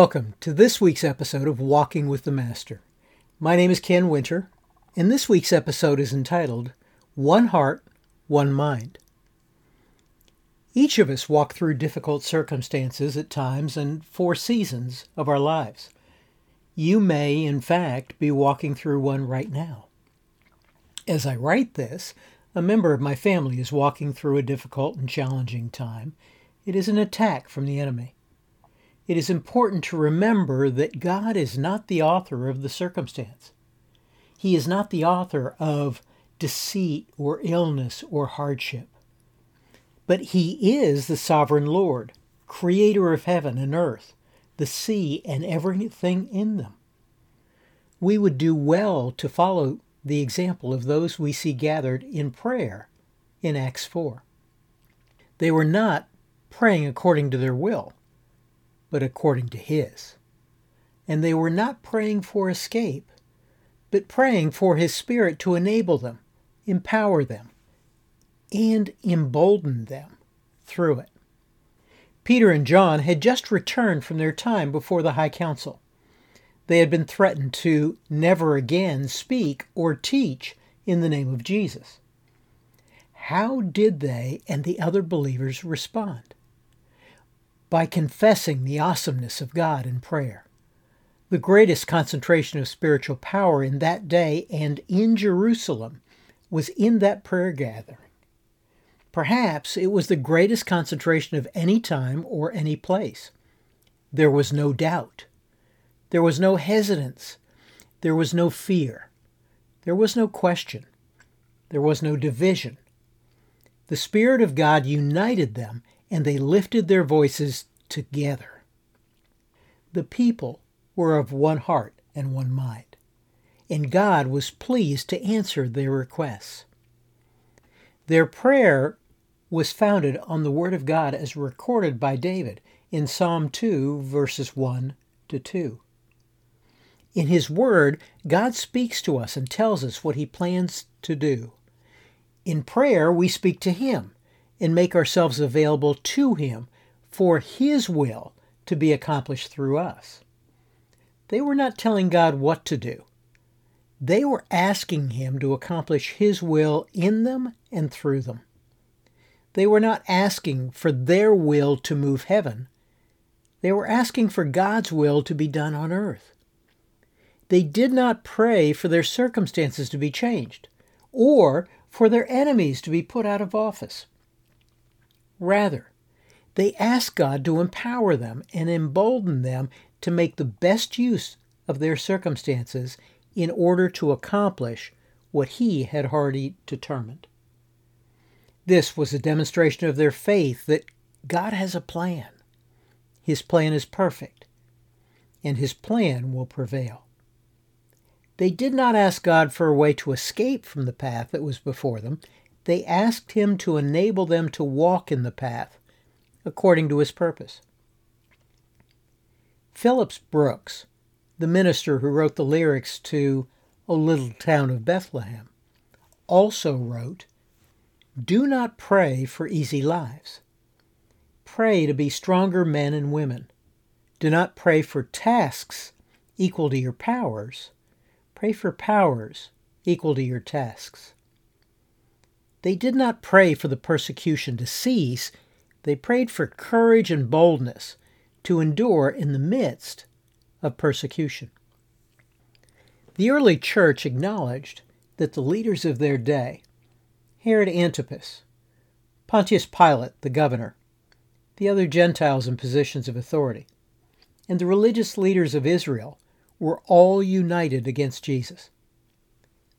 Welcome to this week's episode of Walking with the Master. My name is Ken Winter, and this week's episode is entitled One Heart, One Mind. Each of us walk through difficult circumstances at times and for seasons of our lives. You may, in fact, be walking through one right now. As I write this, a member of my family is walking through a difficult and challenging time. It is an attack from the enemy it is important to remember that God is not the author of the circumstance. He is not the author of deceit or illness or hardship. But He is the sovereign Lord, creator of heaven and earth, the sea, and everything in them. We would do well to follow the example of those we see gathered in prayer in Acts 4. They were not praying according to their will but according to his. And they were not praying for escape, but praying for his Spirit to enable them, empower them, and embolden them through it. Peter and John had just returned from their time before the High Council. They had been threatened to never again speak or teach in the name of Jesus. How did they and the other believers respond? By confessing the awesomeness of God in prayer. The greatest concentration of spiritual power in that day and in Jerusalem was in that prayer gathering. Perhaps it was the greatest concentration of any time or any place. There was no doubt. There was no hesitance. There was no fear. There was no question. There was no division. The Spirit of God united them and they lifted their voices together. The people were of one heart and one mind, and God was pleased to answer their requests. Their prayer was founded on the Word of God as recorded by David in Psalm 2, verses 1 to 2. In His Word, God speaks to us and tells us what He plans to do. In prayer, we speak to Him and make ourselves available to Him for His will to be accomplished through us. They were not telling God what to do. They were asking Him to accomplish His will in them and through them. They were not asking for their will to move heaven. They were asking for God's will to be done on earth. They did not pray for their circumstances to be changed or for their enemies to be put out of office. Rather, they ask God to empower them and embolden them to make the best use of their circumstances in order to accomplish what He had already determined. This was a demonstration of their faith that God has a plan. His plan is perfect, and His plan will prevail. They did not ask God for a way to escape from the path that was before them. They asked Him to enable them to walk in the path according to his purpose. Phillips Brooks, the minister who wrote the lyrics to O Little Town of Bethlehem, also wrote, Do not pray for easy lives. Pray to be stronger men and women. Do not pray for tasks equal to your powers. Pray for powers equal to your tasks. They did not pray for the persecution to cease they prayed for courage and boldness to endure in the midst of persecution. The early church acknowledged that the leaders of their day, Herod Antipas, Pontius Pilate, the governor, the other Gentiles in positions of authority, and the religious leaders of Israel were all united against Jesus.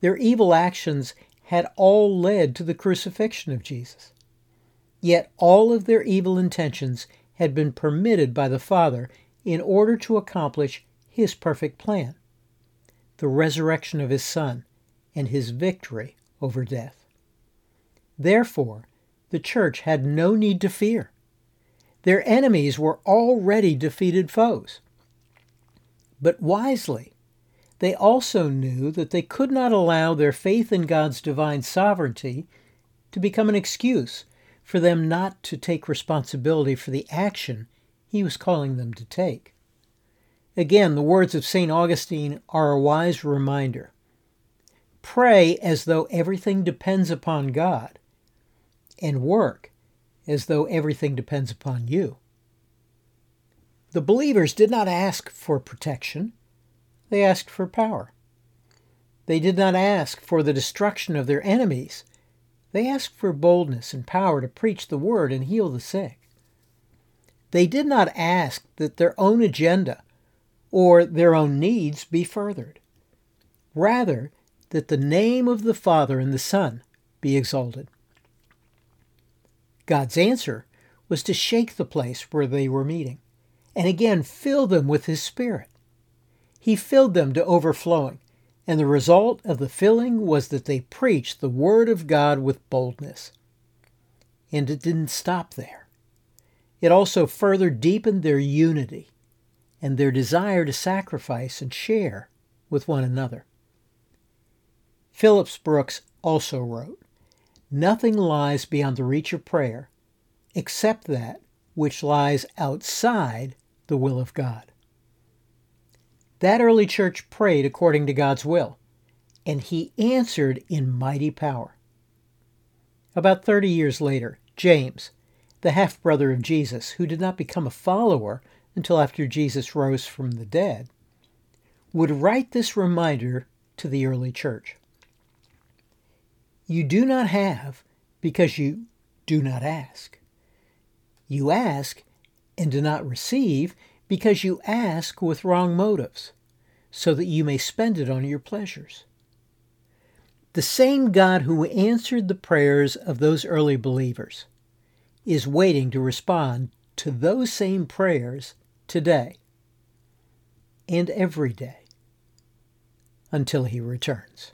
Their evil actions had all led to the crucifixion of Jesus. Yet all of their evil intentions had been permitted by the Father in order to accomplish His perfect plan the resurrection of His Son and His victory over death. Therefore, the church had no need to fear. Their enemies were already defeated foes. But wisely, they also knew that they could not allow their faith in God's divine sovereignty to become an excuse for them not to take responsibility for the action he was calling them to take. Again, the words of St. Augustine are a wise reminder. Pray as though everything depends upon God, and work as though everything depends upon you. The believers did not ask for protection, they asked for power. They did not ask for the destruction of their enemies, they asked for boldness and power to preach the word and heal the sick. They did not ask that their own agenda or their own needs be furthered. Rather, that the name of the Father and the Son be exalted. God's answer was to shake the place where they were meeting and again fill them with His Spirit. He filled them to overflowing, and the result of the filling was that they preached the Word of God with boldness. And it didn't stop there. It also further deepened their unity and their desire to sacrifice and share with one another. Phillips Brooks also wrote, Nothing lies beyond the reach of prayer except that which lies outside the will of God. That early church prayed according to God's will, and he answered in mighty power. About 30 years later, James, the half brother of Jesus, who did not become a follower until after Jesus rose from the dead, would write this reminder to the early church. You do not have because you do not ask. You ask and do not receive because you ask with wrong motives, so that you may spend it on your pleasures. The same God who answered the prayers of those early believers is waiting to respond to those same prayers today and every day until he returns.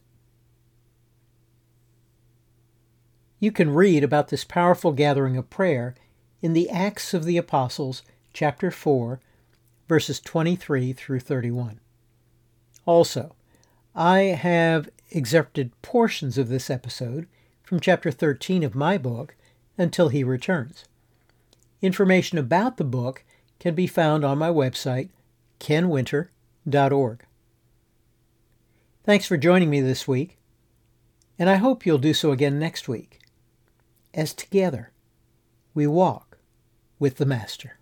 You can read about this powerful gathering of prayer in the Acts of the Apostles, chapter 4, verses 23 through 31. Also, I have excerpted portions of this episode from chapter 13 of my book, Until He Returns. Information about the book can be found on my website, kenwinter.org. Thanks for joining me this week, and I hope you'll do so again next week, as together we walk with the Master.